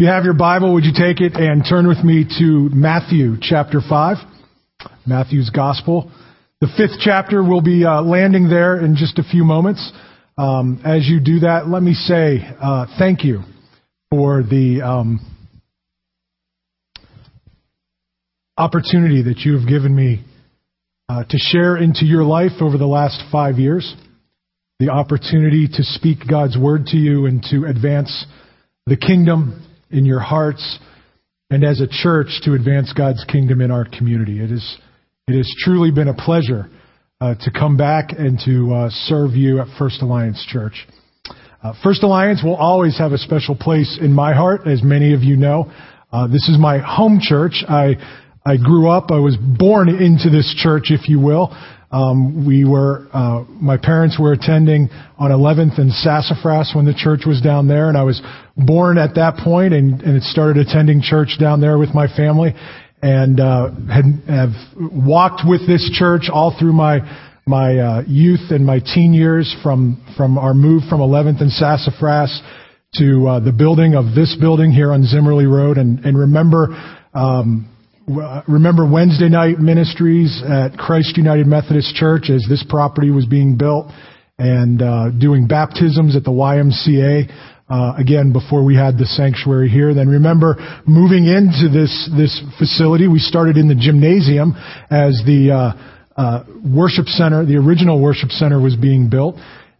You have your Bible, would you take it and turn with me to Matthew chapter 5, Matthew's Gospel. The fifth chapter will be uh, landing there in just a few moments. Um, as you do that, let me say uh, thank you for the um, opportunity that you have given me uh, to share into your life over the last five years, the opportunity to speak God's word to you and to advance the kingdom in your hearts, and as a church to advance God's kingdom in our community. It, is, it has truly been a pleasure uh, to come back and to uh, serve you at First Alliance Church. Uh, First Alliance will always have a special place in my heart, as many of you know. Uh, this is my home church. I I grew up. I was born into this church, if you will. Um, we were, uh, my parents were attending on 11th and Sassafras when the church was down there, and I was born at that point and, and it started attending church down there with my family, and uh, had have walked with this church all through my my uh, youth and my teen years from from our move from 11th and Sassafras to uh, the building of this building here on Zimmerly Road, and and remember. Um, remember Wednesday night ministries at Christ United Methodist Church as this property was being built and uh, doing baptisms at the YMCA. Uh, again, before we had the sanctuary here. Then remember moving into this this facility. We started in the gymnasium as the uh, uh worship center. The original worship center was being built,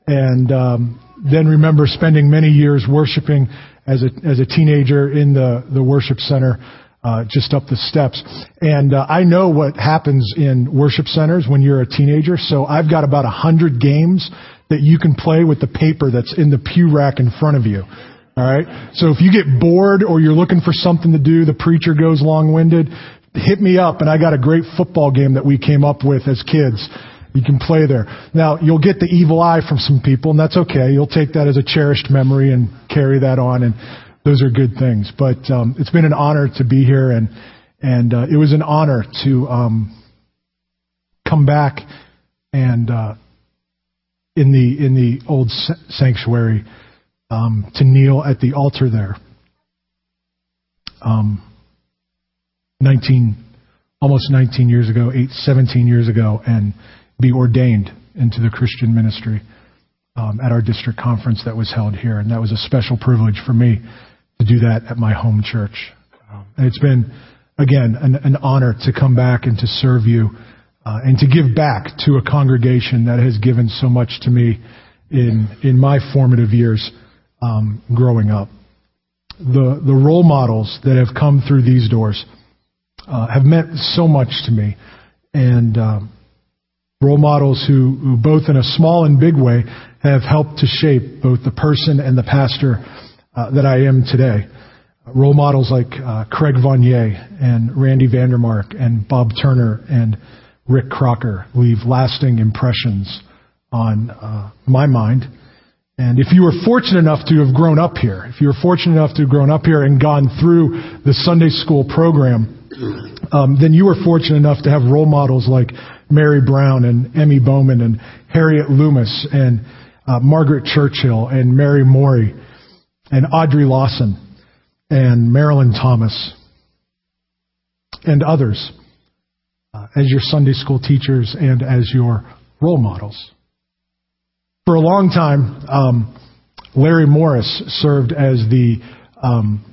and um, then remember spending many years worshiping as a as a teenager in the the worship center uh, just up the steps. And uh, I know what happens in worship centers when you're a teenager. So I've got about a hundred games that you can play with the paper that's in the pew rack in front of you. All right. So if you get bored or you're looking for something to do, the preacher goes long-winded. Hit me up, and I got a great football game that we came up with as kids. You can play there. Now, you'll get the evil eye from some people, and that's okay. You'll take that as a cherished memory and carry that on. And those are good things. But um, it's been an honor to be here, and and uh, it was an honor to um, come back and uh, in the in the old sanctuary um, to kneel at the altar there. Um, 19, almost 19 years ago, eight, 17 years ago, and be ordained into the Christian ministry um, at our district conference that was held here, and that was a special privilege for me to do that at my home church. Um, and it's been, again, an, an, honor to come back and to serve you uh, and to give back to a congregation that has given so much to me in, in my formative years um, growing up. The, the role models that have come through these doors uh, have meant so much to me. And um, role models who, who, both in a small and big way, have helped to shape both the person and the pastor that I am today. Role models like uh, Craig Vanier and Randy Vandermark and Bob Turner and Rick Crocker leave lasting impressions on uh, my mind. And if you were fortunate enough to have grown up here, if you were fortunate enough to have grown up here and gone through the Sunday school program, um, then you were fortunate enough to have role models like Mary Brown and Emmy Bowman and Harriet Loomis and uh, Margaret Churchill and Mary Morey and Audrey Lawson and Marilyn Thomas and others uh, as your Sunday school teachers and as your role models. For a long time, um, Larry Morris served as the um,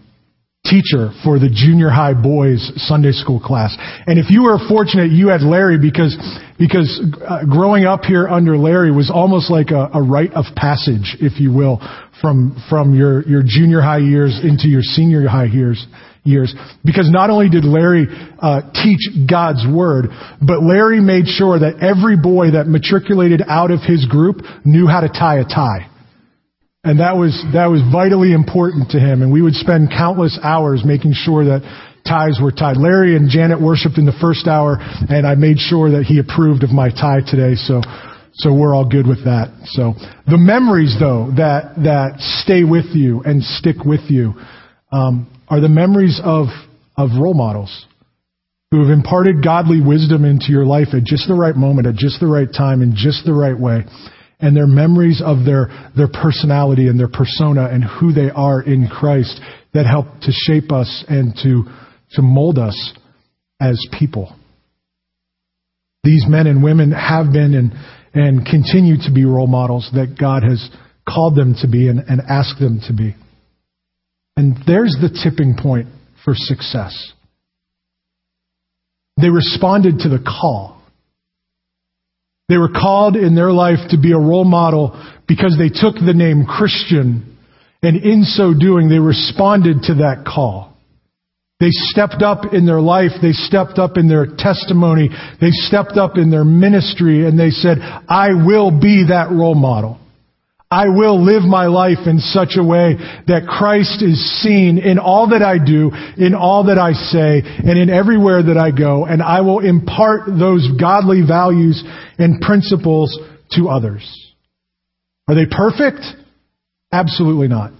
teacher for the junior high boys Sunday school class. And if you were fortunate, you had Larry because because uh, growing up here under Larry was almost like a, a rite of passage, if you will, from from your your junior high years into your senior high years years because not only did Larry uh, teach God's word, but Larry made sure that every boy that matriculated out of his group knew how to tie a tie. And that was, that was vitally important to him. And we would spend countless hours making sure that ties were tied. Larry and Janet worshiped in the first hour, and I made sure that he approved of my tie today. So, so we're all good with that. So the memories, though, that that stay with you and stick with you um, are the memories of of role models who have imparted godly wisdom into your life at just the right moment, at just the right time, in just the right way and their memories of their, their personality and their persona and who they are in Christ that help to shape us and to, to mold us as people. These men and women have been and, and continue to be role models that God has called them to be and, and asked them to be. And there's the tipping point for success. They responded to the call. They were called in their life to be a role model because they took the name Christian, and in so doing, they responded to that call. They stepped up in their life. They stepped up in their testimony. They stepped up in their ministry and they said, I will be that role model. I will live my life in such a way that Christ is seen in all that I do, in all that I say, and in everywhere that I go, and I will impart those godly values and principles to others. Are they perfect? Absolutely not.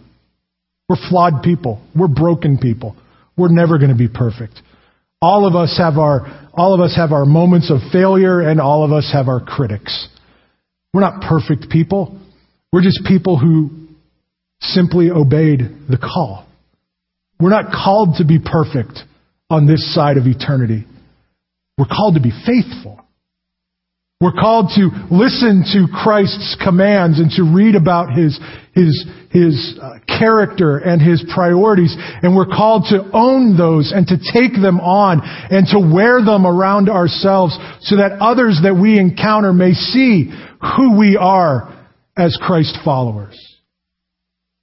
We're flawed people. We're broken people. We're never going to be perfect. All of us have our, all of us have our moments of failure and all of us have our critics. We're not perfect people. We're just people who simply obeyed the call. We're not called to be perfect on this side of eternity. We're called to be faithful. We're called to listen to Christ's commands and to read about His, His, His uh, character and His priorities. And we're called to own those and to take them on and to wear them around ourselves so that others that we encounter may see who we are as Christ followers.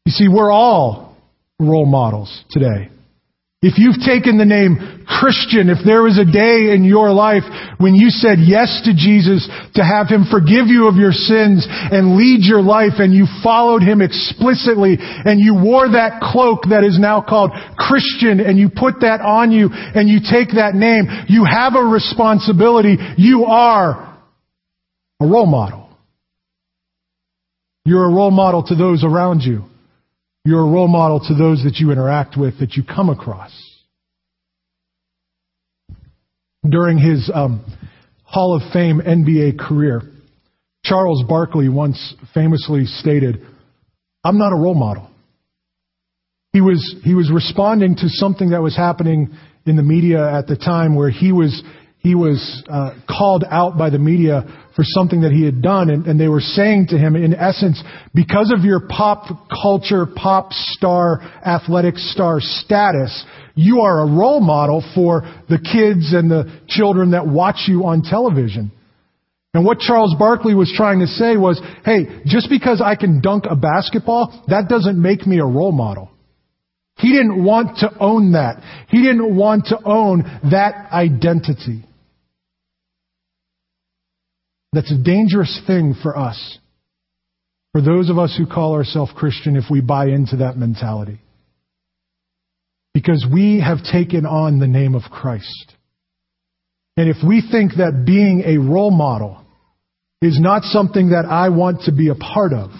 You see, we're all role models today. If you've taken the name Christian, if there was a day in your life when you said yes to Jesus to have Him forgive you of your sins and lead your life and you followed Him explicitly and you wore that cloak that is now called Christian and you put that on you and you take that name, you have a responsibility. You are a role model. You're a role model to those around you. You're a role model to those that you interact with, that you come across. During his um, Hall of Fame NBA career, Charles Barkley once famously stated, I'm not a role model. He was, he was responding to something that was happening in the media at the time where he was, he was uh, called out by the media for something that he had done, and, and they were saying to him, in essence, because of your pop culture, pop star, athletic star status, you are a role model for the kids and the children that watch you on television. And what Charles Barkley was trying to say was, hey, just because I can dunk a basketball, that doesn't make me a role model. He didn't want to own that. He didn't want to own that identity. That's a dangerous thing for us. For those of us who call ourselves Christian, if we buy into that mentality. Because we have taken on the name of Christ. And if we think that being a role model is not something that I want to be a part of,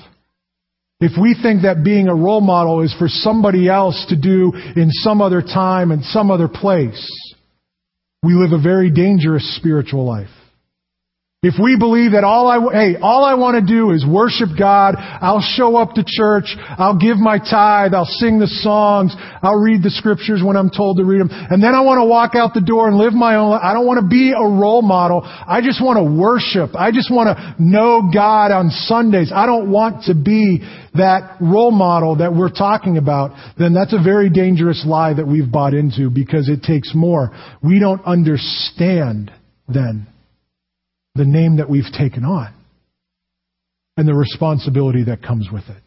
if we think that being a role model is for somebody else to do in some other time and some other place, we live a very dangerous spiritual life. If we believe that all I, hey, all I want to do is worship God, I'll show up to church, I'll give my tithe, I'll sing the songs, I'll read the scriptures when I'm told to read them, and then I want to walk out the door and live my own life. I don't want to be a role model. I just want to worship. I just want to know God on Sundays. I don't want to be that role model that we're talking about, then that's a very dangerous lie that we've bought into because it takes more. We don't understand then the name that we've taken on and the responsibility that comes with it.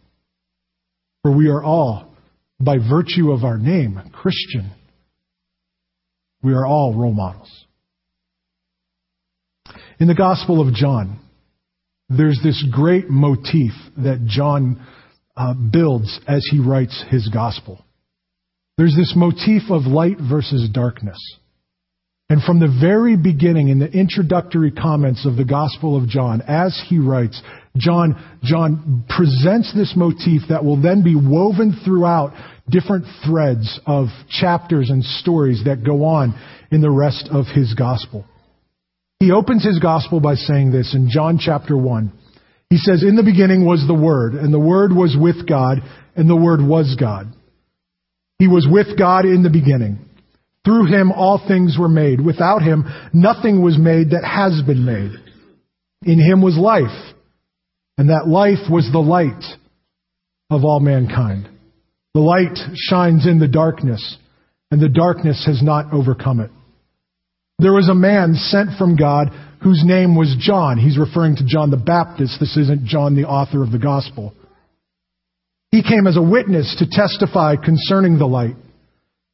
For we are all, by virtue of our name, Christian, we are all role models. In the Gospel of John, there's this great motif that John uh, builds as he writes his Gospel. There's this motif of light versus darkness. And from the very beginning, in the introductory comments of the Gospel of John, as he writes, John, John presents this motif that will then be woven throughout different threads of chapters and stories that go on in the rest of his Gospel. He opens his Gospel by saying this in John chapter 1. He says, In the beginning was the Word, and the Word was with God, and the Word was God. He was with God in the beginning. Through him all things were made. Without him nothing was made that has been made. In him was life, and that life was the light of all mankind. The light shines in the darkness, and the darkness has not overcome it. There was a man sent from God whose name was John. He's referring to John the Baptist. This isn't John, the author of the gospel. He came as a witness to testify concerning the light,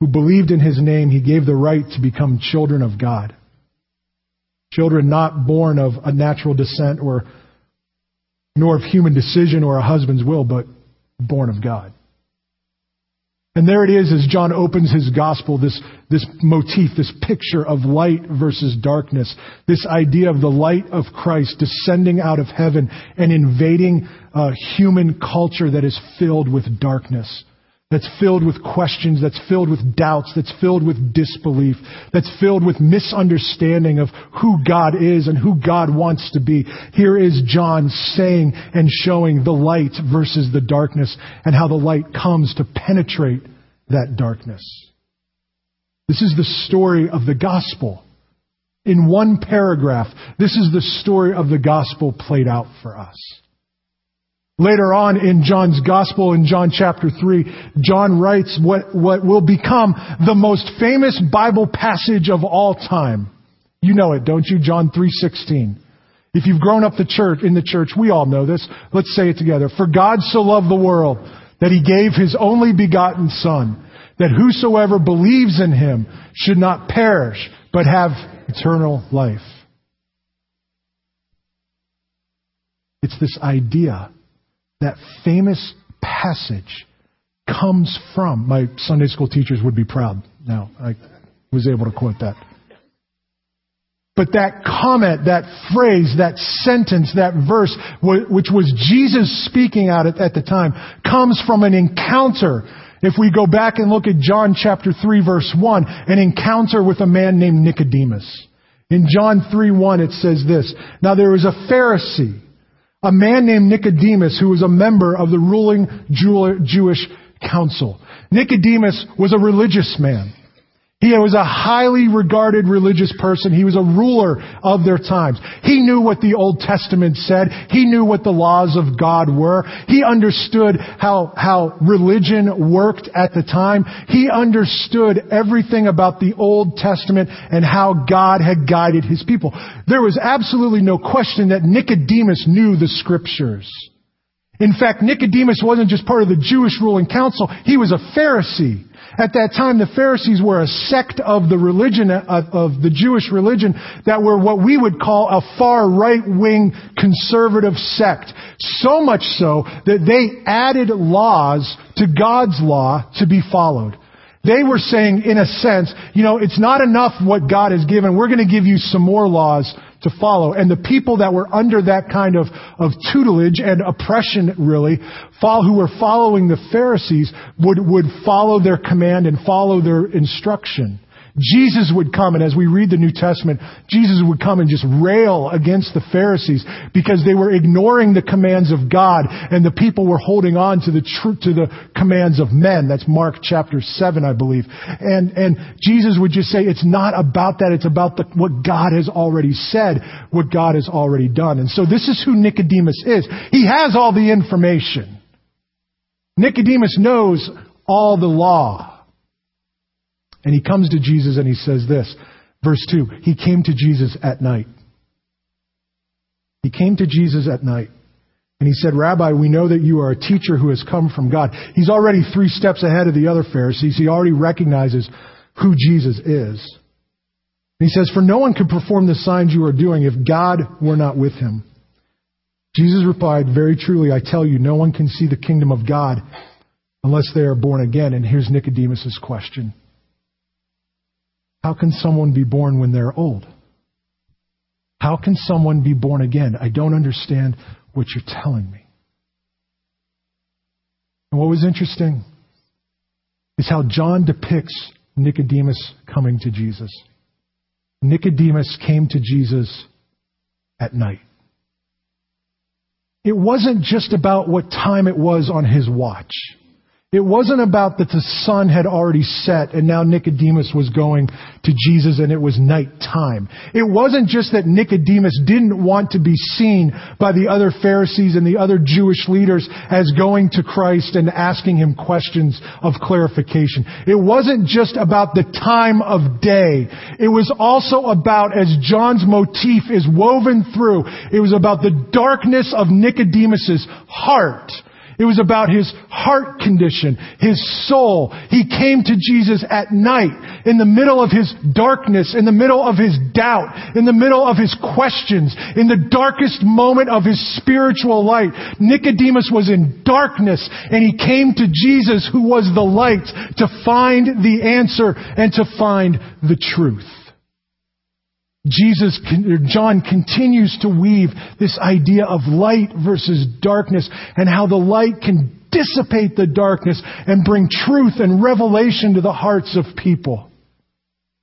who believed in his name, he gave the right to become children of God. Children not born of a natural descent or nor of human decision or a husband's will, but born of God. And there it is as John opens his gospel, this, this motif, this picture of light versus darkness, this idea of the light of Christ descending out of heaven and invading a human culture that is filled with darkness that's filled with questions, that's filled with doubts, that's filled with disbelief, that's filled with misunderstanding of who God is and who God wants to be. Here is John saying and showing the light versus the darkness and how the light comes to penetrate that darkness. This is the story of the gospel. In one paragraph, this is the story of the gospel played out for us. Later on in John's Gospel, in John chapter 3, John writes what, what will become the most famous Bible passage of all time. You know it, don't you? John 3.16. If you've grown up the church, in the church, we all know this. Let's say it together. For God so loved the world that he gave his only begotten Son, that whosoever believes in him should not perish, but have eternal life. It's this idea that famous passage comes from. My Sunday school teachers would be proud now. I was able to quote that. But that comment, that phrase, that sentence, that verse, which was Jesus speaking out at, the time, comes from an encounter. If we go back and look at John chapter 3 verse 1, an encounter with a man named Nicodemus. In John 3 1 it says this, Now there was a Pharisee a man named Nicodemus who was a member of the ruling Jewish council. Nicodemus was a religious man. He was a highly regarded religious person. He was a ruler of their times. He knew what the Old Testament said. He knew what the laws of God were. He understood how, how religion worked at the time. He understood everything about the Old Testament and how God had guided his people. There was absolutely no question that Nicodemus knew the scriptures. In fact, Nicodemus wasn't just part of the Jewish ruling council. He was a Pharisee. At that time, the Pharisees were a sect of the religion, of, the Jewish religion, that were what we would call a far right-wing conservative sect. So much so that they added laws to God's law to be followed. They were saying, in a sense, you know, it's not enough what God has given. We're going to give you some more laws to follow. And the people that were under that kind of, of tutelage and oppression, really, follow, who were following the Pharisees, would, would follow their command and follow their instruction. Jesus would come, and as we read the New Testament, Jesus would come and just rail against the Pharisees because they were ignoring the commands of God, and the people were holding on to the tr- to the commands of men. That's Mark chapter seven, I believe. And and Jesus would just say, it's not about that. It's about the, what God has already said, what God has already done. And so this is who Nicodemus is. He has all the information. Nicodemus knows all the law. And he comes to Jesus and he says this. Verse 2 He came to Jesus at night. He came to Jesus at night. And he said, Rabbi, we know that you are a teacher who has come from God. He's already three steps ahead of the other Pharisees. He already recognizes who Jesus is. And he says, For no one could perform the signs you are doing if God were not with him. Jesus replied, Very truly, I tell you, no one can see the kingdom of God unless they are born again. And here's Nicodemus' question. How can someone be born when they're old? How can someone be born again? I don't understand what you're telling me. And what was interesting is how John depicts Nicodemus coming to Jesus. Nicodemus came to Jesus at night. It wasn't just about what time it was on his watch. It wasn't about that the sun had already set and now Nicodemus was going to Jesus and it was night time. It wasn't just that Nicodemus didn't want to be seen by the other Pharisees and the other Jewish leaders as going to Christ and asking him questions of clarification. It wasn't just about the time of day. It was also about, as John's motif is woven through, it was about the darkness of Nicodemus's heart it was about his heart condition, his soul. He came to Jesus at night, in the middle of his darkness, in the middle of his doubt, in the middle of his questions, in the darkest moment of his spiritual light. Nicodemus was in darkness, and he came to Jesus, who was the light, to find the answer and to find the truth. Jesus, John continues to weave this idea of light versus darkness and how the light can dissipate the darkness and bring truth and revelation to the hearts of people.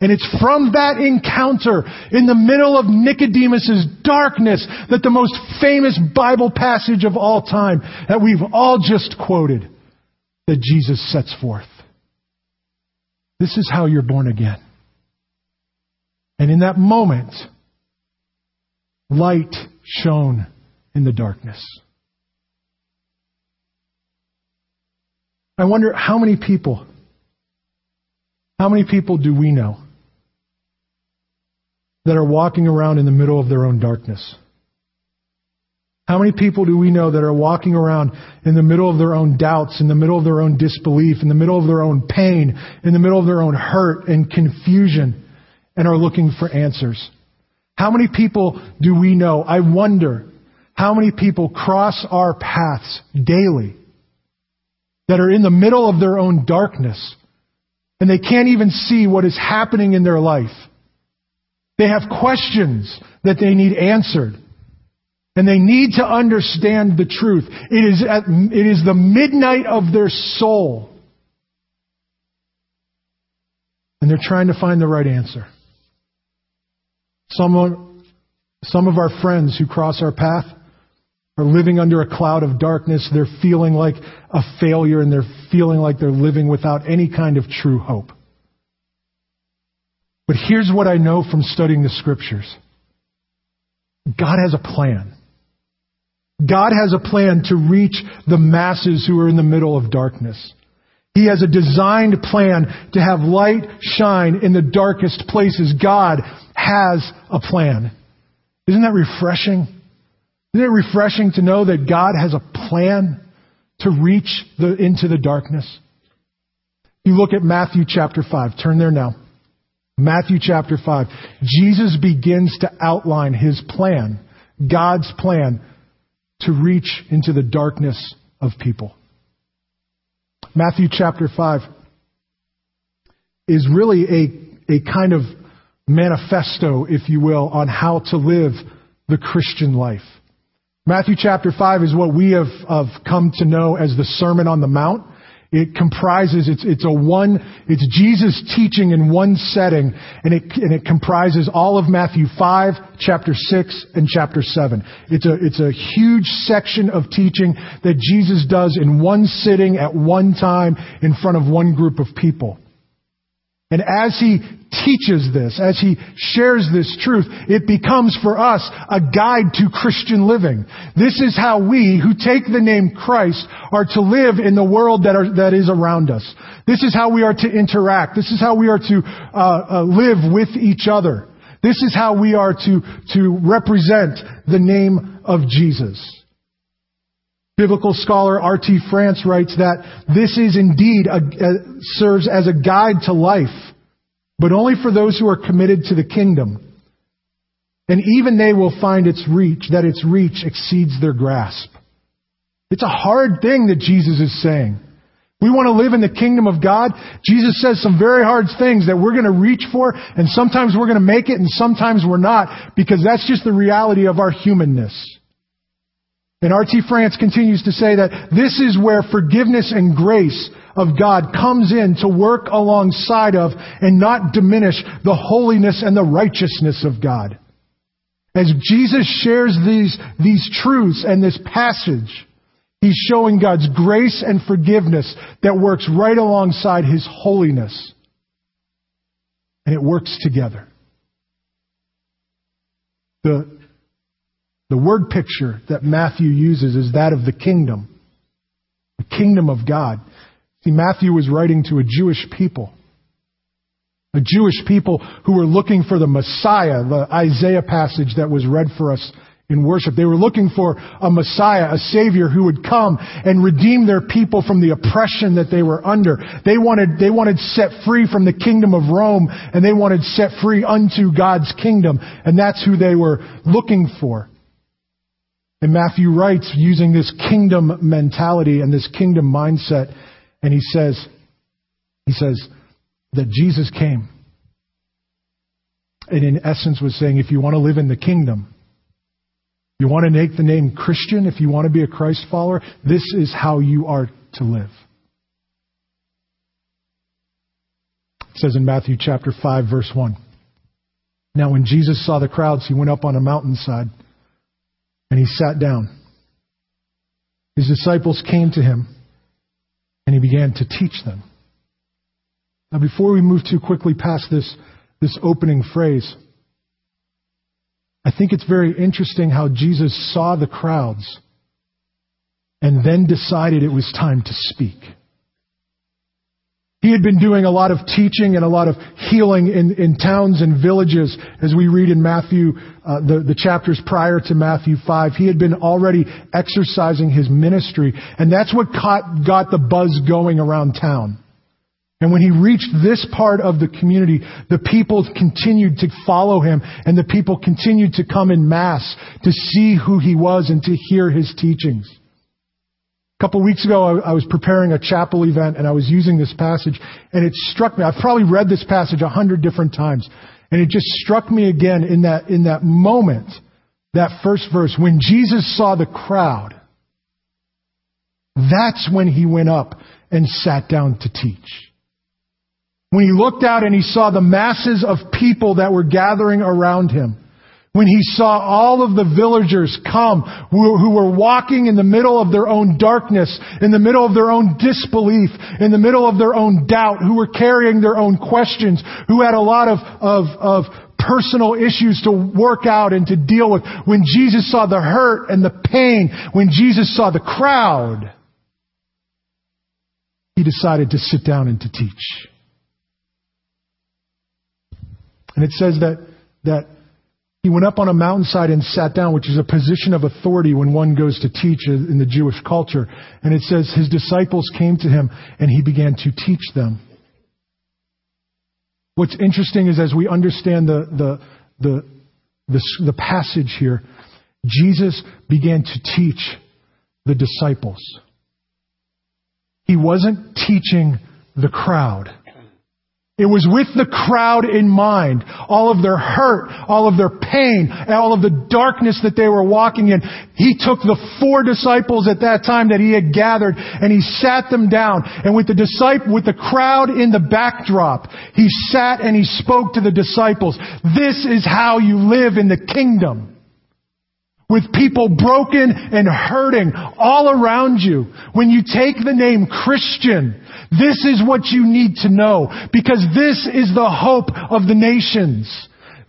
And it's from that encounter in the middle of Nicodemus' darkness that the most famous Bible passage of all time that we've all just quoted that Jesus sets forth. This is how you're born again. And in that moment, light shone in the darkness. I wonder how many people, how many people do we know that are walking around in the middle of their own darkness? How many people do we know that are walking around in the middle of their own doubts, in the middle of their own disbelief, in the middle of their own pain, in the middle of their own hurt and confusion? And are looking for answers. How many people do we know? I wonder how many people cross our paths daily that are in the middle of their own darkness and they can't even see what is happening in their life. They have questions that they need answered. And they need to understand the truth. It is, at, it is the midnight of their soul. And they're trying to find the right answer. Some, some of our friends who cross our path are living under a cloud of darkness. They're feeling like a failure and they're feeling like they're living without any kind of true hope. But here's what I know from studying the scriptures God has a plan. God has a plan to reach the masses who are in the middle of darkness. He has a designed plan to have light shine in the darkest places. God has a plan. Isn't that refreshing? Isn't it refreshing to know that God has a plan to reach the, into the darkness? You look at Matthew chapter 5. Turn there now. Matthew chapter 5. Jesus begins to outline his plan, God's plan to reach into the darkness of people. Matthew chapter 5 is really a, a kind of manifesto, if you will, on how to live the Christian life. Matthew chapter 5 is what we have, have come to know as the Sermon on the Mount. It comprises, it's, it's a one, it's Jesus teaching in one setting, and it, and it comprises all of Matthew 5, chapter 6, and chapter 7. It's a, it's a huge section of teaching that Jesus does in one sitting at one time in front of one group of people. And as he teaches this, as he shares this truth, it becomes for us a guide to Christian living. This is how we, who take the name Christ, are to live in the world that, are, that is around us. This is how we are to interact. This is how we are to uh, uh, live with each other. This is how we are to, to represent the name of Jesus. Biblical scholar R.T. France writes that this is indeed a, a, serves as a guide to life, but only for those who are committed to the kingdom. And even they will find its reach, that its reach exceeds their grasp. It's a hard thing that Jesus is saying. We want to live in the kingdom of God. Jesus says some very hard things that we're going to reach for, and sometimes we're going to make it, and sometimes we're not, because that's just the reality of our humanness. And R.T. France continues to say that this is where forgiveness and grace of God comes in to work alongside of and not diminish the holiness and the righteousness of God. As Jesus shares these, these truths and this passage, He's showing God's grace and forgiveness that works right alongside His holiness. And it works together. The, the word picture that Matthew uses is that of the kingdom. The kingdom of God. See, Matthew was writing to a Jewish people. A Jewish people who were looking for the Messiah, the Isaiah passage that was read for us in worship. They were looking for a Messiah, a Savior who would come and redeem their people from the oppression that they were under. They wanted, they wanted set free from the kingdom of Rome and they wanted set free unto God's kingdom. And that's who they were looking for. And Matthew writes using this kingdom mentality and this kingdom mindset. And he says, he says that Jesus came. And in essence was saying, if you want to live in the kingdom, you want to make the name Christian, if you want to be a Christ follower, this is how you are to live. It says in Matthew chapter 5 verse 1. Now when Jesus saw the crowds, he went up on a mountainside and he sat down. His disciples came to him and he began to teach them. Now before we move too quickly past this, this opening phrase, I think it's very interesting how Jesus saw the crowds and then decided it was time to speak. He had been doing a lot of teaching and a lot of healing in, in towns and villages, as we read in Matthew, uh, the, the chapters prior to Matthew 5. He had been already exercising his ministry, and that's what caught, got the buzz going around town. And when he reached this part of the community, the people continued to follow him and the people continued to come in mass to see who he was and to hear his teachings. A couple of weeks ago, I, was preparing a chapel event and I was using this passage and it struck me. I've probably read this passage a hundred different times and it just struck me again in that, in that moment, that first verse, when Jesus saw the crowd. That's when he went up and sat down to teach. When he looked out and he saw the masses of people that were gathering around him. When he saw all of the villagers come who, who, were walking in the middle of their own darkness, in the middle of their own disbelief, in the middle of their own doubt, who were carrying their own questions, who had a lot of, of, of personal issues to work out and to deal with. When Jesus saw the hurt and the pain, when Jesus saw the crowd, he decided to sit down and to teach. And it says that, that he went up on a mountainside and sat down, which is a position of authority when one goes to teach in the Jewish culture. And it says his disciples came to him and he began to teach them. What's interesting is as we understand the, the, the, the, the passage here, Jesus began to teach the disciples. He wasn't teaching the crowd. It was with the crowd in mind. All of their hurt, all of their pain, all of the darkness that they were walking in. He took the four disciples at that time that he had gathered and he sat them down. And with the disciple, with the crowd in the backdrop, he sat and he spoke to the disciples. This is how you live in the kingdom with people broken and hurting all around you. When you take the name Christian, this is what you need to know because this is the hope of the nations.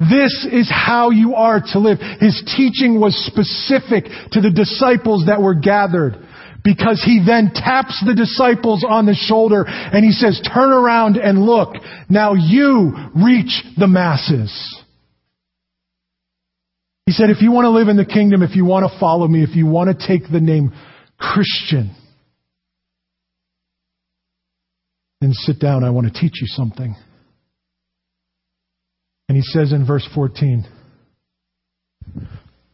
This is how you are to live. His teaching was specific to the disciples that were gathered because he then taps the disciples on the shoulder and he says, turn around and look. Now you reach the masses. He said, if you want to live in the kingdom, if you want to follow me, if you want to take the name Christian, then sit down. I want to teach you something. And he says in verse 14,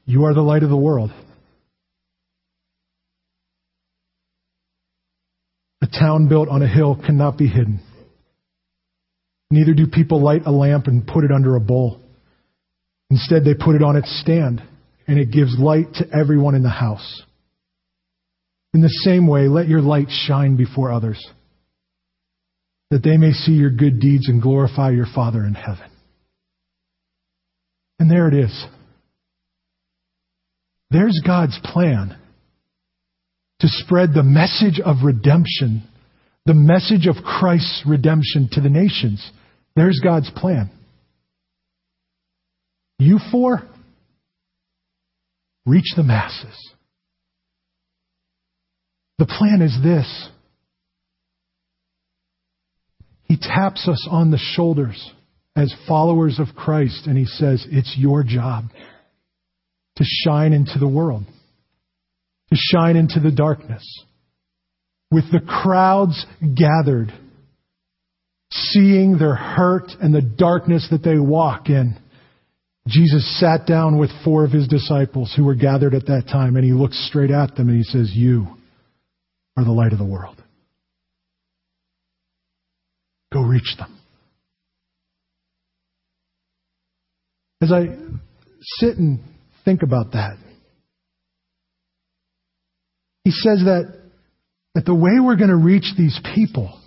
You are the light of the world. A town built on a hill cannot be hidden. Neither do people light a lamp and put it under a bowl. Instead, they put it on its stand, and it gives light to everyone in the house. In the same way, let your light shine before others, that they may see your good deeds and glorify your Father in heaven. And there it is. There's God's plan to spread the message of redemption, the message of Christ's redemption to the nations. There's God's plan. You four, reach the masses. The plan is this. He taps us on the shoulders as followers of Christ and he says, It's your job to shine into the world, to shine into the darkness. With the crowds gathered, seeing their hurt and the darkness that they walk in, Jesus sat down with four of his disciples who were gathered at that time, and he looks straight at them and he says, You are the light of the world. Go reach them. As I sit and think about that, he says that, that the way we're going to reach these people,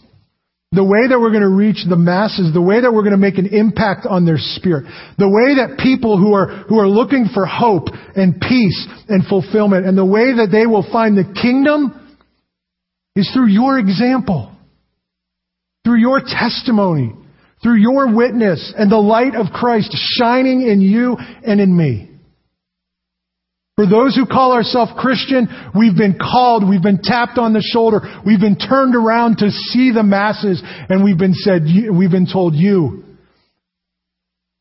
the way that we're going to reach the masses, the way that we're going to make an impact on their spirit, the way that people who are, who are looking for hope and peace and fulfillment, and the way that they will find the kingdom is through your example, through your testimony, through your witness and the light of Christ shining in you and in me. For those who call ourselves Christian, we've been called, we've been tapped on the shoulder, we've been turned around to see the masses, and we've been said, we've been told, you,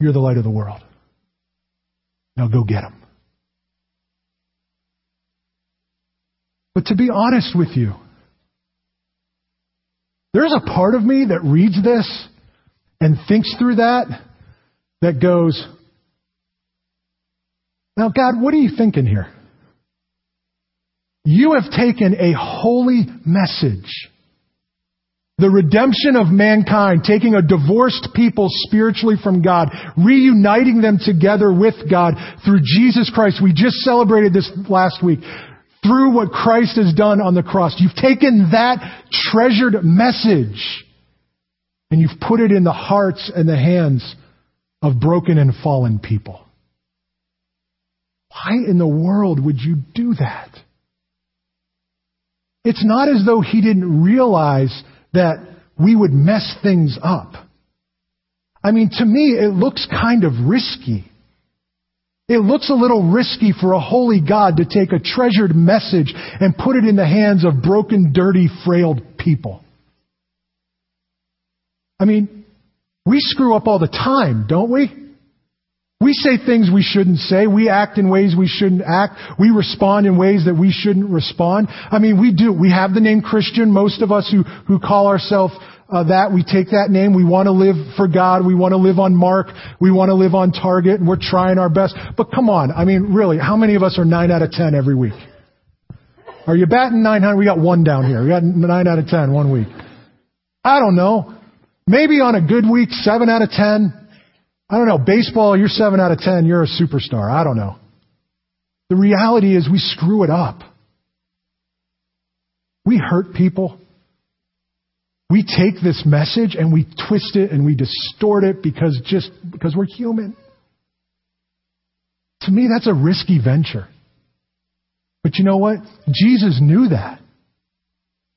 you're the light of the world. Now go get them. But to be honest with you, there's a part of me that reads this and thinks through that, that goes, now, God, what are you thinking here? You have taken a holy message. The redemption of mankind, taking a divorced people spiritually from God, reuniting them together with God through Jesus Christ. We just celebrated this last week. Through what Christ has done on the cross. You've taken that treasured message and you've put it in the hearts and the hands of broken and fallen people. Why in the world would you do that? It's not as though he didn't realize that we would mess things up. I mean, to me, it looks kind of risky. It looks a little risky for a holy God to take a treasured message and put it in the hands of broken, dirty, frail people. I mean, we screw up all the time, don't we? We say things we shouldn't say. We act in ways we shouldn't act. We respond in ways that we shouldn't respond. I mean, we do. We have the name Christian. Most of us who, who call ourselves uh, that, we take that name. We want to live for God. We want to live on mark. We want to live on target, and we're trying our best. But come on. I mean, really, how many of us are 9 out of 10 every week? Are you batting 900? We got one down here. We got 9 out of 10 one week. I don't know. Maybe on a good week, 7 out of 10. I don't know, baseball, you're 7 out of 10, you're a superstar. I don't know. The reality is we screw it up. We hurt people. We take this message and we twist it and we distort it because just because we're human. To me, that's a risky venture. But you know what? Jesus knew that.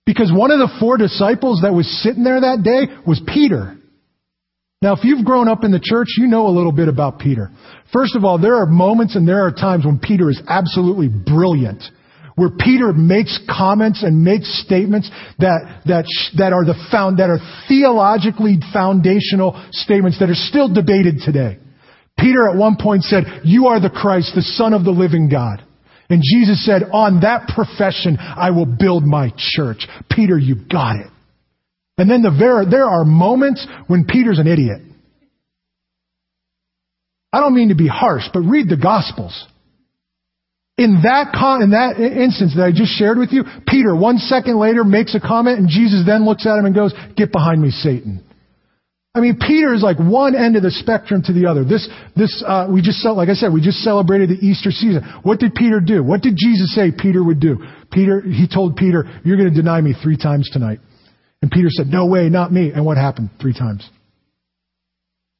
Because one of the four disciples that was sitting there that day was Peter. Now, if you've grown up in the church, you know a little bit about Peter. First of all, there are moments and there are times when Peter is absolutely brilliant. Where Peter makes comments and makes statements that, that, that are the found, that are theologically foundational statements that are still debated today. Peter at one point said, you are the Christ, the Son of the living God. And Jesus said, on that profession, I will build my church. Peter, you got it. And then the ver- there are moments when Peter's an idiot. I don't mean to be harsh, but read the Gospels. In that, con- in that instance that I just shared with you, Peter, one second later, makes a comment, and Jesus then looks at him and goes, Get behind me, Satan. I mean, Peter is like one end of the spectrum to the other. This, this, uh, we just, like I said, we just celebrated the Easter season. What did Peter do? What did Jesus say Peter would do? Peter, he told Peter, you're going to deny me three times tonight. And Peter said, no way, not me. And what happened? Three times.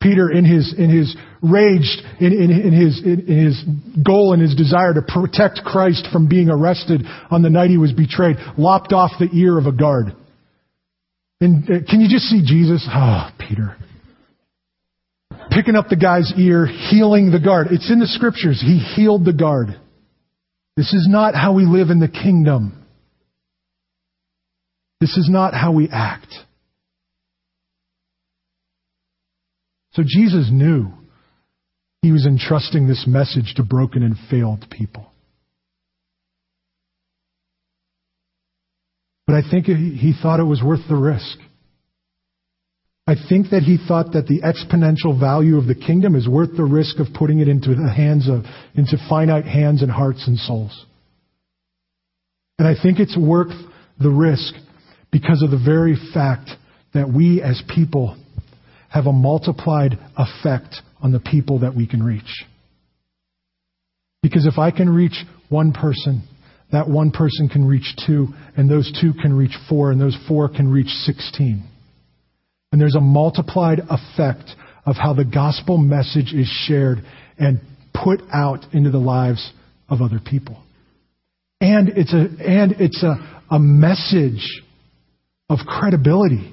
Peter, in his, in his rage, in, in, in, his, in, in his goal and his desire to protect Christ from being arrested on the night he was betrayed, lopped off the ear of a guard. And uh, can you just see Jesus? Ah, oh, Peter. Picking up the guy's ear, healing the guard. It's in the scriptures. He healed the guard. This is not how we live in the kingdom. This is not how we act. So Jesus knew he was entrusting this message to broken and failed people. But I think he thought it was worth the risk. I think that he thought that the exponential value of the kingdom is worth the risk of putting it into the hands of, into finite hands and hearts and souls. And I think it's worth the risk because of the very fact that we as people have a multiplied effect on the people that we can reach. Because if I can reach one person, that one person can reach two, and those two can reach four, and those four can reach 16. And there's a multiplied effect of how the gospel message is shared and put out into the lives of other people. And it's a, and it's a, a message of credibility.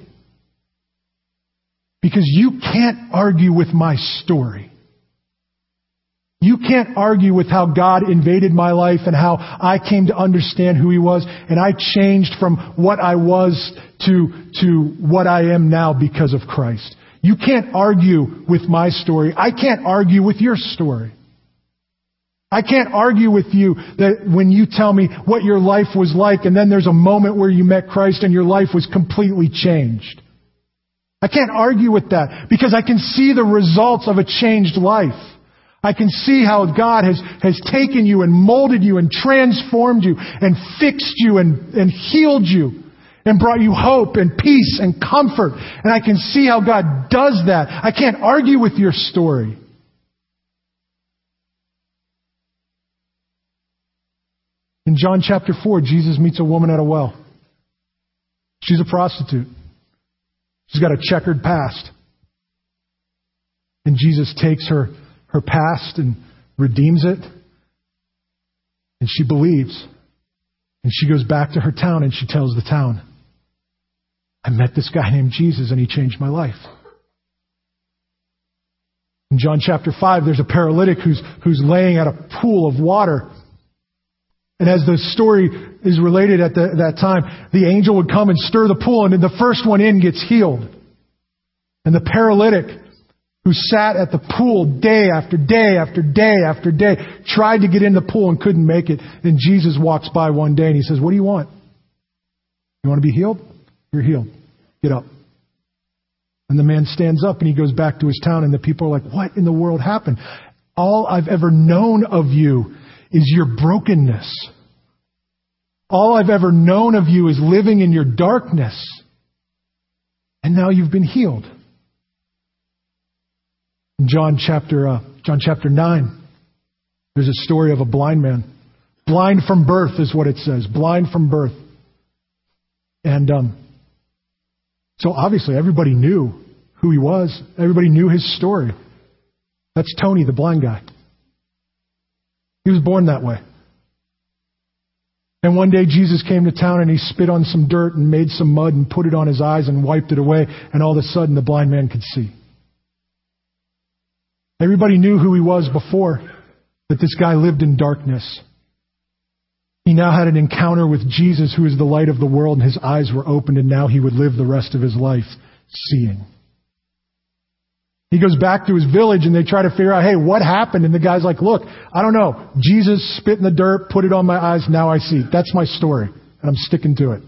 Because you can't argue with my story. You can't argue with how God invaded my life and how I came to understand who He was and I changed from what I was to, to what I am now because of Christ. You can't argue with my story. I can't argue with your story. I can't argue with you that when you tell me what your life was like and then there's a moment where you met Christ and your life was completely changed. I can't argue with that because I can see the results of a changed life. I can see how God has, has taken you and molded you and transformed you and fixed you and, and healed you and brought you hope and peace and comfort. And I can see how God does that. I can't argue with your story. In John chapter 4, Jesus meets a woman at a well. She's a prostitute. She's got a checkered past. And Jesus takes her, her past and redeems it. And she believes. And she goes back to her town and she tells the town, I met this guy named Jesus and he changed my life. In John chapter 5, there's a paralytic who's, who's laying at a pool of water. And as the story is related at the, that time, the angel would come and stir the pool, and the first one in gets healed. And the paralytic who sat at the pool day after day after day after day tried to get in the pool and couldn't make it. And Jesus walks by one day and he says, What do you want? You want to be healed? You're healed. Get up. And the man stands up and he goes back to his town, and the people are like, What in the world happened? All I've ever known of you is your brokenness. All I've ever known of you is living in your darkness. And now you've been healed. In John chapter, uh, John chapter 9, there's a story of a blind man. Blind from birth is what it says. Blind from birth. And um, so obviously everybody knew who he was. Everybody knew his story. That's Tony, the blind guy. He was born that way. And one day Jesus came to town and he spit on some dirt and made some mud and put it on his eyes and wiped it away. And all of a sudden the blind man could see. Everybody knew who he was before, that this guy lived in darkness. He now had an encounter with Jesus, who is the light of the world, and his eyes were opened, and now he would live the rest of his life seeing. He goes back to his village and they try to figure out, hey, what happened? And the guy's like, look, I don't know. Jesus spit in the dirt, put it on my eyes, now I see. That's my story. And I'm sticking to it.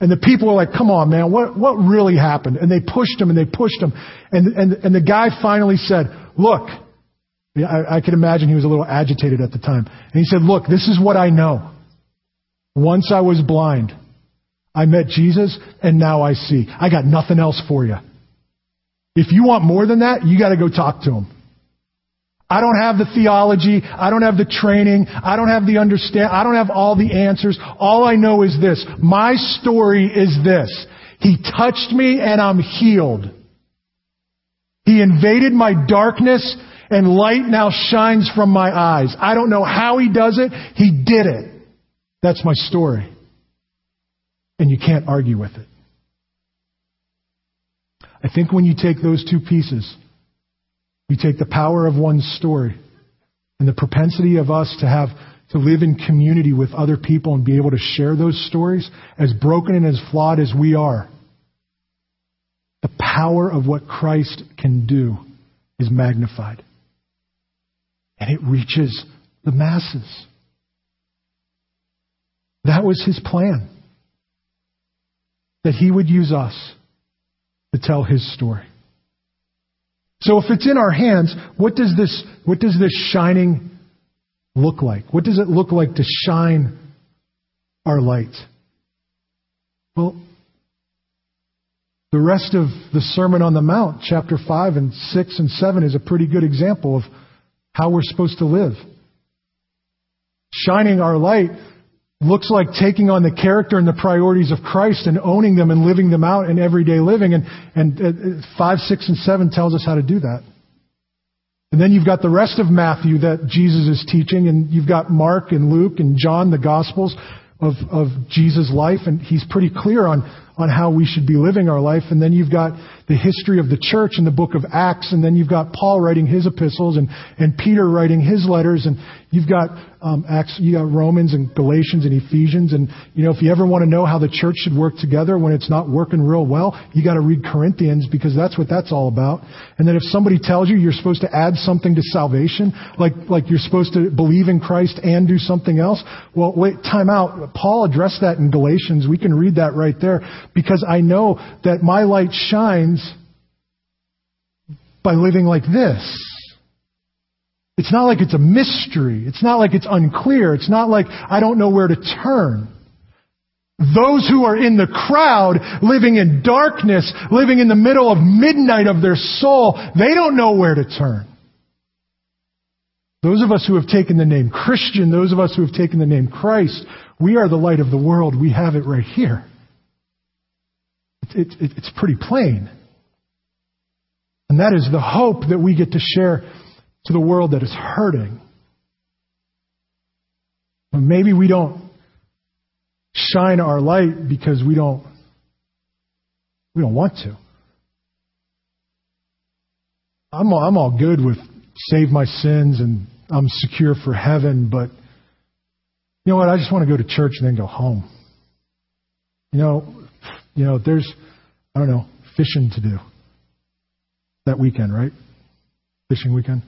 And the people are like, come on, man, what, what really happened? And they pushed him and they pushed him. And, and, and the guy finally said, look, I, I can imagine he was a little agitated at the time. And he said, Look, this is what I know. Once I was blind. I met Jesus, and now I see. I got nothing else for you. If you want more than that, you got to go talk to him. I don't have the theology. I don't have the training. I don't have the understand. I don't have all the answers. All I know is this. My story is this. He touched me and I'm healed. He invaded my darkness and light now shines from my eyes. I don't know how he does it. He did it. That's my story. And you can't argue with it. I think when you take those two pieces, you take the power of one story and the propensity of us to have to live in community with other people and be able to share those stories, as broken and as flawed as we are, the power of what Christ can do is magnified. And it reaches the masses. That was his plan. That he would use us to tell his story. So if it's in our hands, what does this, what does this shining look like? What does it look like to shine our light? Well, the rest of the Sermon on the Mount, chapter 5 and 6 and 7, is a pretty good example of how we're supposed to live. Shining our light looks like taking on the character and the priorities of Christ and owning them and living them out in everyday living. And, and uh, 5, 6, and 7 tells us how to do that. And then you've got the rest of Matthew that Jesus is teaching, and you've got Mark and Luke and John, the Gospels of, of Jesus' life, and he's pretty clear on on how we should be living our life. And then you've got the history of the church in the book of Acts, and then you've got Paul writing his epistles and, and Peter writing his letters, and you've got um, Acts, you got Romans and Galatians and Ephesians, and you know if you ever want to know how the church should work together when it's not working real well, you got to read Corinthians because that's what that's all about. And then if somebody tells you you're supposed to add something to salvation, like like you're supposed to believe in Christ and do something else, well wait, time out. Paul addressed that in Galatians. We can read that right there because I know that my light shines by living like this. It's not like it's a mystery. It's not like it's unclear. It's not like I don't know where to turn. Those who are in the crowd, living in darkness, living in the middle of midnight of their soul, they don't know where to turn. Those of us who have taken the name Christian, those of us who have taken the name Christ, we are the light of the world. We have it right here. It, it, it's pretty plain. And that is the hope that we get to share to the world that is hurting. But maybe we don't shine our light because we don't we don't want to. I'm all, I'm all good with save my sins and I'm secure for heaven, but you know what? I just want to go to church and then go home. You know, you know, there's, I don't know, fishing to do that weekend, right? Fishing weekend.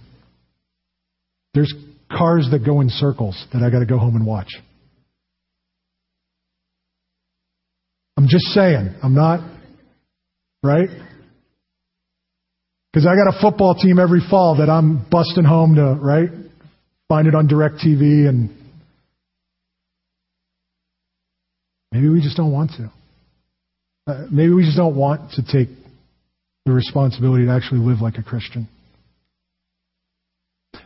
There's cars that go in circles that I got to go home and watch. I'm just saying. I'm not, right? Because I got a football team every fall that I'm busting home to, right? Find it on DirecTV and maybe we just don't want to. Uh, maybe we just don't want to take the responsibility to actually live like a Christian.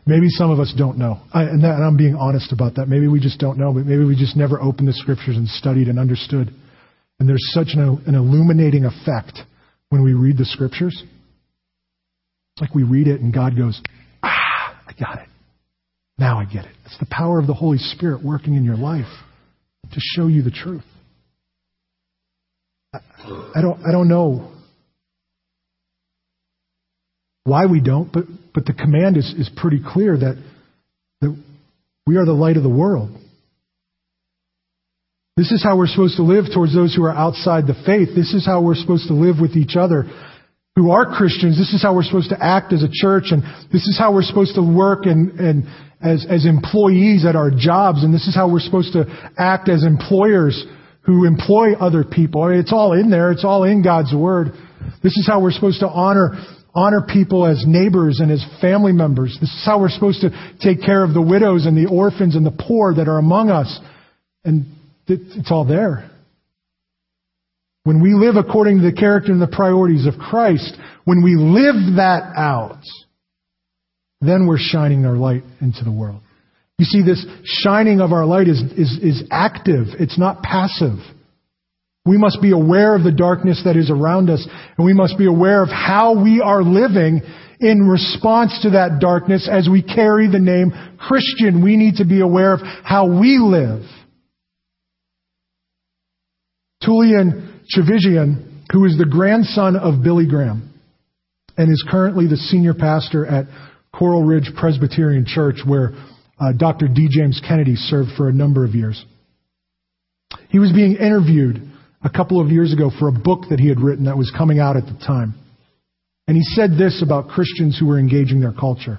Maybe some of us don't know. I, and, that, and I'm being honest about that. Maybe we just don't know, but maybe we just never opened the scriptures and studied and understood. And there's such an, an illuminating effect when we read the scriptures. It's like we read it and God goes, Ah, I got it. Now I get it. It's the power of the Holy Spirit working in your life to show you the truth. I, I don't, I don't know why we don't, but, but the command is, is pretty clear that, that we are the light of the world. This is how we're supposed to live towards those who are outside the faith. This is how we're supposed to live with each other who are Christians. This is how we're supposed to act as a church, and this is how we're supposed to work and, and as, as employees at our jobs, and this is how we're supposed to act as employers who employ other people. I mean, it's all in there. It's all in God's Word. This is how we're supposed to honor honor people as neighbors and as family members. This is how we're supposed to take care of the widows and the orphans and the poor that are among us. And it's all there. When we live according to the character and the priorities of Christ, when we live that out, then we're shining our light into the world. You see, this shining of our light is, is, is active. It's not passive. We must be aware of the darkness that is around us, and we must be aware of how we are living in response to that darkness as we carry the name Christian. We need to be aware of how we live. Tullian Tchividjian, who is the grandson of Billy Graham and is currently the senior pastor at Coral Ridge Presbyterian Church, where uh, Dr. D. James Kennedy served for a number of years. He was being interviewed a couple of years ago for a book that he had written that was coming out at the time. And he said this about Christians who were engaging their culture.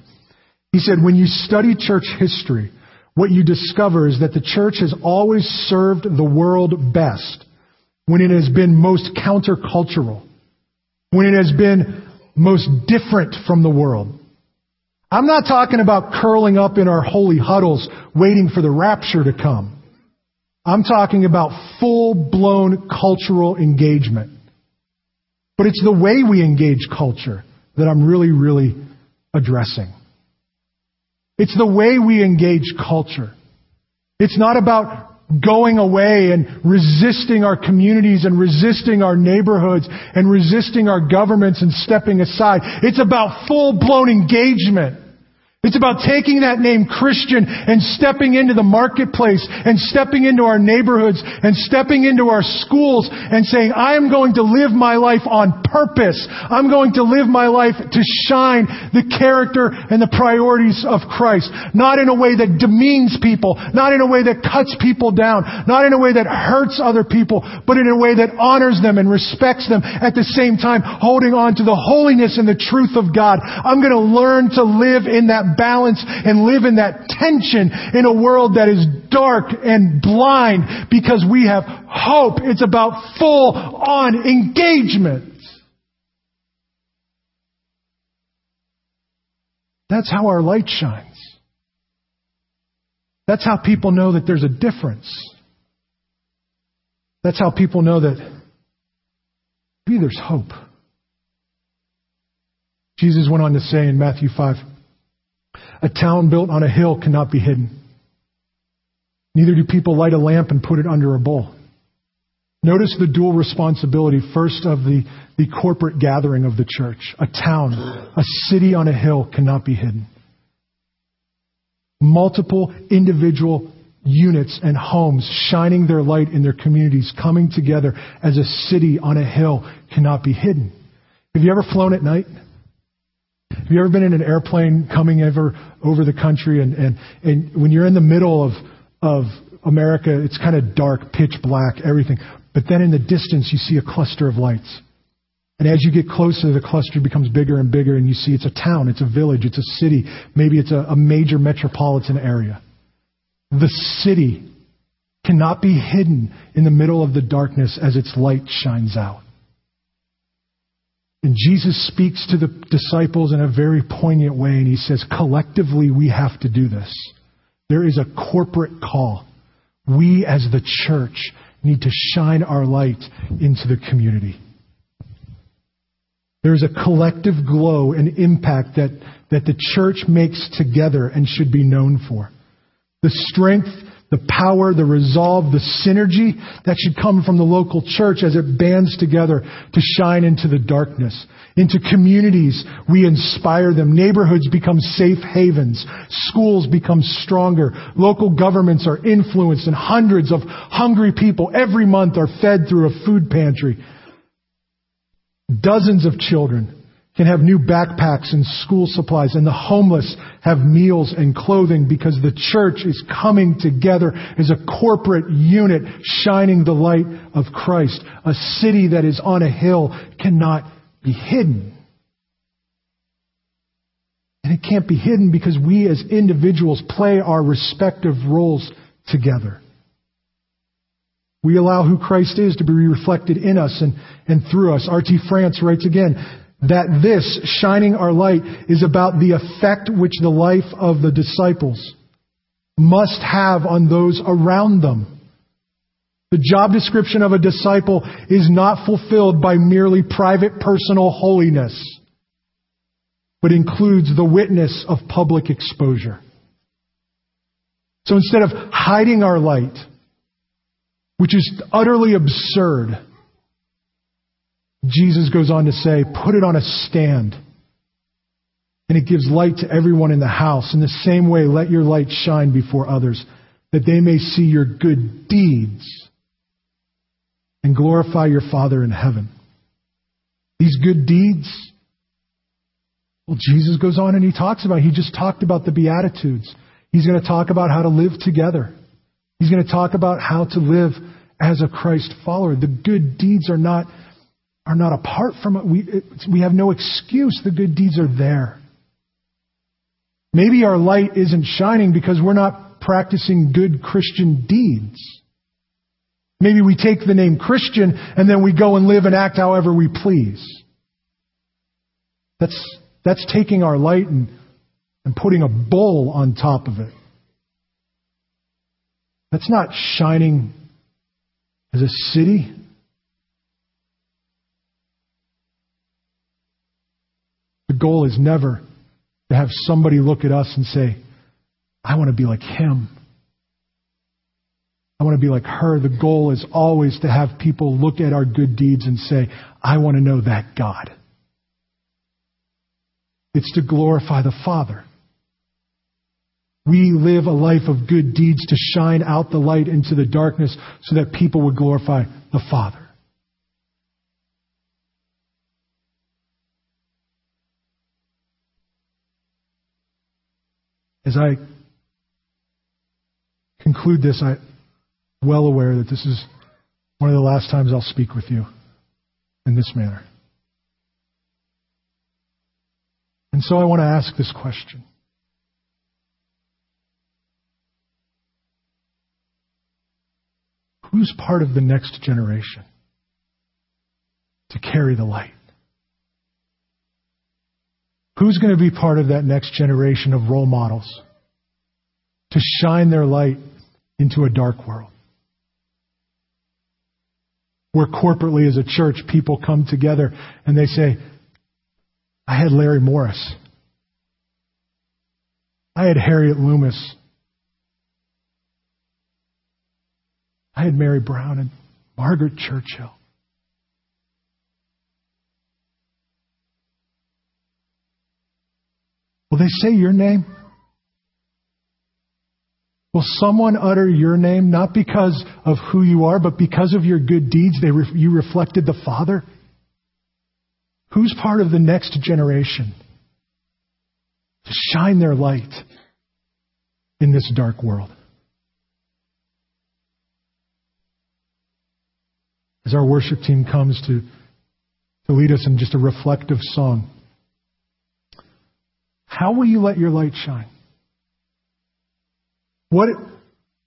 He said, When you study church history, what you discover is that the church has always served the world best when it has been most countercultural, when it has been most different from the world. I'm not talking about curling up in our holy huddles waiting for the rapture to come. I'm talking about full blown cultural engagement. But it's the way we engage culture that I'm really, really addressing. It's the way we engage culture. It's not about going away and resisting our communities and resisting our neighborhoods and resisting our governments and stepping aside. It's about full blown engagement. It's about taking that name Christian and stepping into the marketplace and stepping into our neighborhoods and stepping into our schools and saying, I am going to live my life on purpose. I'm going to live my life to shine the character and the priorities of Christ. Not in a way that demeans people, not in a way that cuts people down, not in a way that hurts other people, but in a way that honors them and respects them at the same time holding on to the holiness and the truth of God. I'm going to learn to live in that balance and live in that tension in a world that is dark and blind because we have hope. It's about full on engagement. That's how our light shines. That's how people know that there's a difference. That's how people know that maybe there's hope. Jesus went on to say in Matthew 5 a town built on a hill cannot be hidden. Neither do people light a lamp and put it under a bowl. Notice the dual responsibility, first of the, the corporate gathering of the church. A town, a city on a hill cannot be hidden. Multiple individual units and homes shining their light in their communities, coming together as a city on a hill cannot be hidden. Have you ever flown at night? Have you ever been in an airplane coming over over the country and, and, and when you're in the middle of of America, it's kind of dark, pitch black, everything. But then in the distance you see a cluster of lights. And as you get closer, the cluster becomes bigger and bigger, and you see it's a town, it's a village, it's a city, maybe it's a, a major metropolitan area. The city cannot be hidden in the middle of the darkness as its light shines out. And Jesus speaks to the disciples in a very poignant way, and he says, collectively, we have to do this. There is a corporate call. We, as the church, need to shine our light into the community. There's a collective glow and impact that, that the church makes together and should be known for. The strength the power, the resolve, the synergy that should come from the local church as it bands together to shine into the darkness. Into communities, we inspire them. Neighborhoods become safe havens. Schools become stronger. Local governments are influenced and hundreds of hungry people every month are fed through a food pantry. Dozens of children can have new backpacks and school supplies, and the homeless have meals and clothing because the church is coming together as a corporate unit shining the light of Christ. A city that is on a hill cannot be hidden. And it can't be hidden because we as individuals play our respective roles together. We allow who Christ is to be reflected in us and, and through us. R.T. France writes again, that this, shining our light, is about the effect which the life of the disciples must have on those around them. The job description of a disciple is not fulfilled by merely private personal holiness, but includes the witness of public exposure. So instead of hiding our light, which is utterly absurd, Jesus goes on to say, put it on a stand. And it gives light to everyone in the house. In the same way, let your light shine before others, that they may see your good deeds and glorify your Father in heaven. These good deeds, well, Jesus goes on and he talks about, he just talked about the Beatitudes. He's going to talk about how to live together. He's going to talk about how to live as a Christ follower. The good deeds are not are not apart from it. We, we have no excuse. The good deeds are there. Maybe our light isn't shining because we're not practicing good Christian deeds. Maybe we take the name Christian and then we go and live and act however we please. That's, that's taking our light and, and putting a bowl on top of it. That's not shining as a city. The goal is never to have somebody look at us and say, I want to be like him. I want to be like her. The goal is always to have people look at our good deeds and say, I want to know that God. It's to glorify the Father. We live a life of good deeds to shine out the light into the darkness so that people would glorify the Father. As I conclude this, I'm well aware that this is one of the last times I'll speak with you in this manner. And so I want to ask this question. Who's part of the next generation to carry the light? Who's going to be part of that next generation of role models to shine their light into a dark world? Where corporately as a church, people come together and they say, I had Larry Morris. I had Harriet Loomis. I had Mary Brown and Margaret Churchill. Will they say your name? Will someone utter your name not because of who you are, but because of your good deeds? They re- you reflected the Father? Who's part of the next generation to shine their light in this dark world? As our worship team comes to, to lead us in just a reflective song. How will you let your light shine? What,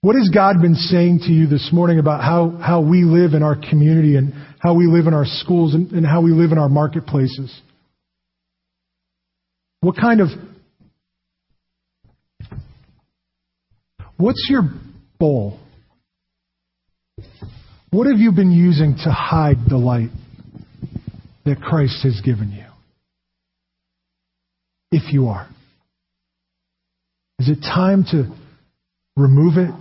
what has God been saying to you this morning about how, how we live in our community and how we live in our schools and, and how we live in our marketplaces? What kind of. What's your bowl? What have you been using to hide the light that Christ has given you? If you are? Is it time to remove it?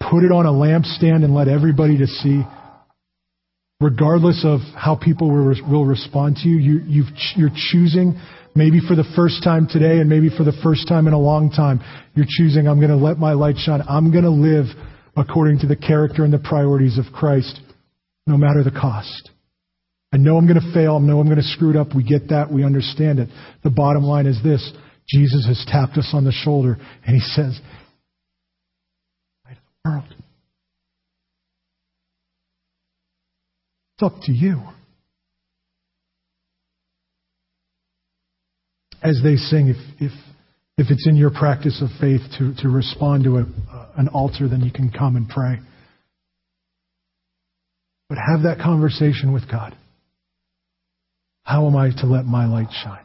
Put it on a lampstand and let everybody to see? Regardless of how people will, respond to you, you you're choosing, maybe for the first time today and maybe for the first time in a long time, you're choosing, I'm going to let my light shine. I'm going to live according to the character and the priorities of Christ, no matter the cost. I know I'm going to fail. I know I'm going to screw it up. We get that. We understand it. The bottom line is this Jesus has tapped us on the shoulder and he says, Light of the world. It's up to you. As they sing, if, if, if it's in your practice of faith to, to respond to a, an altar, then you can come and pray. But have that conversation with God. How am I to let my light shine?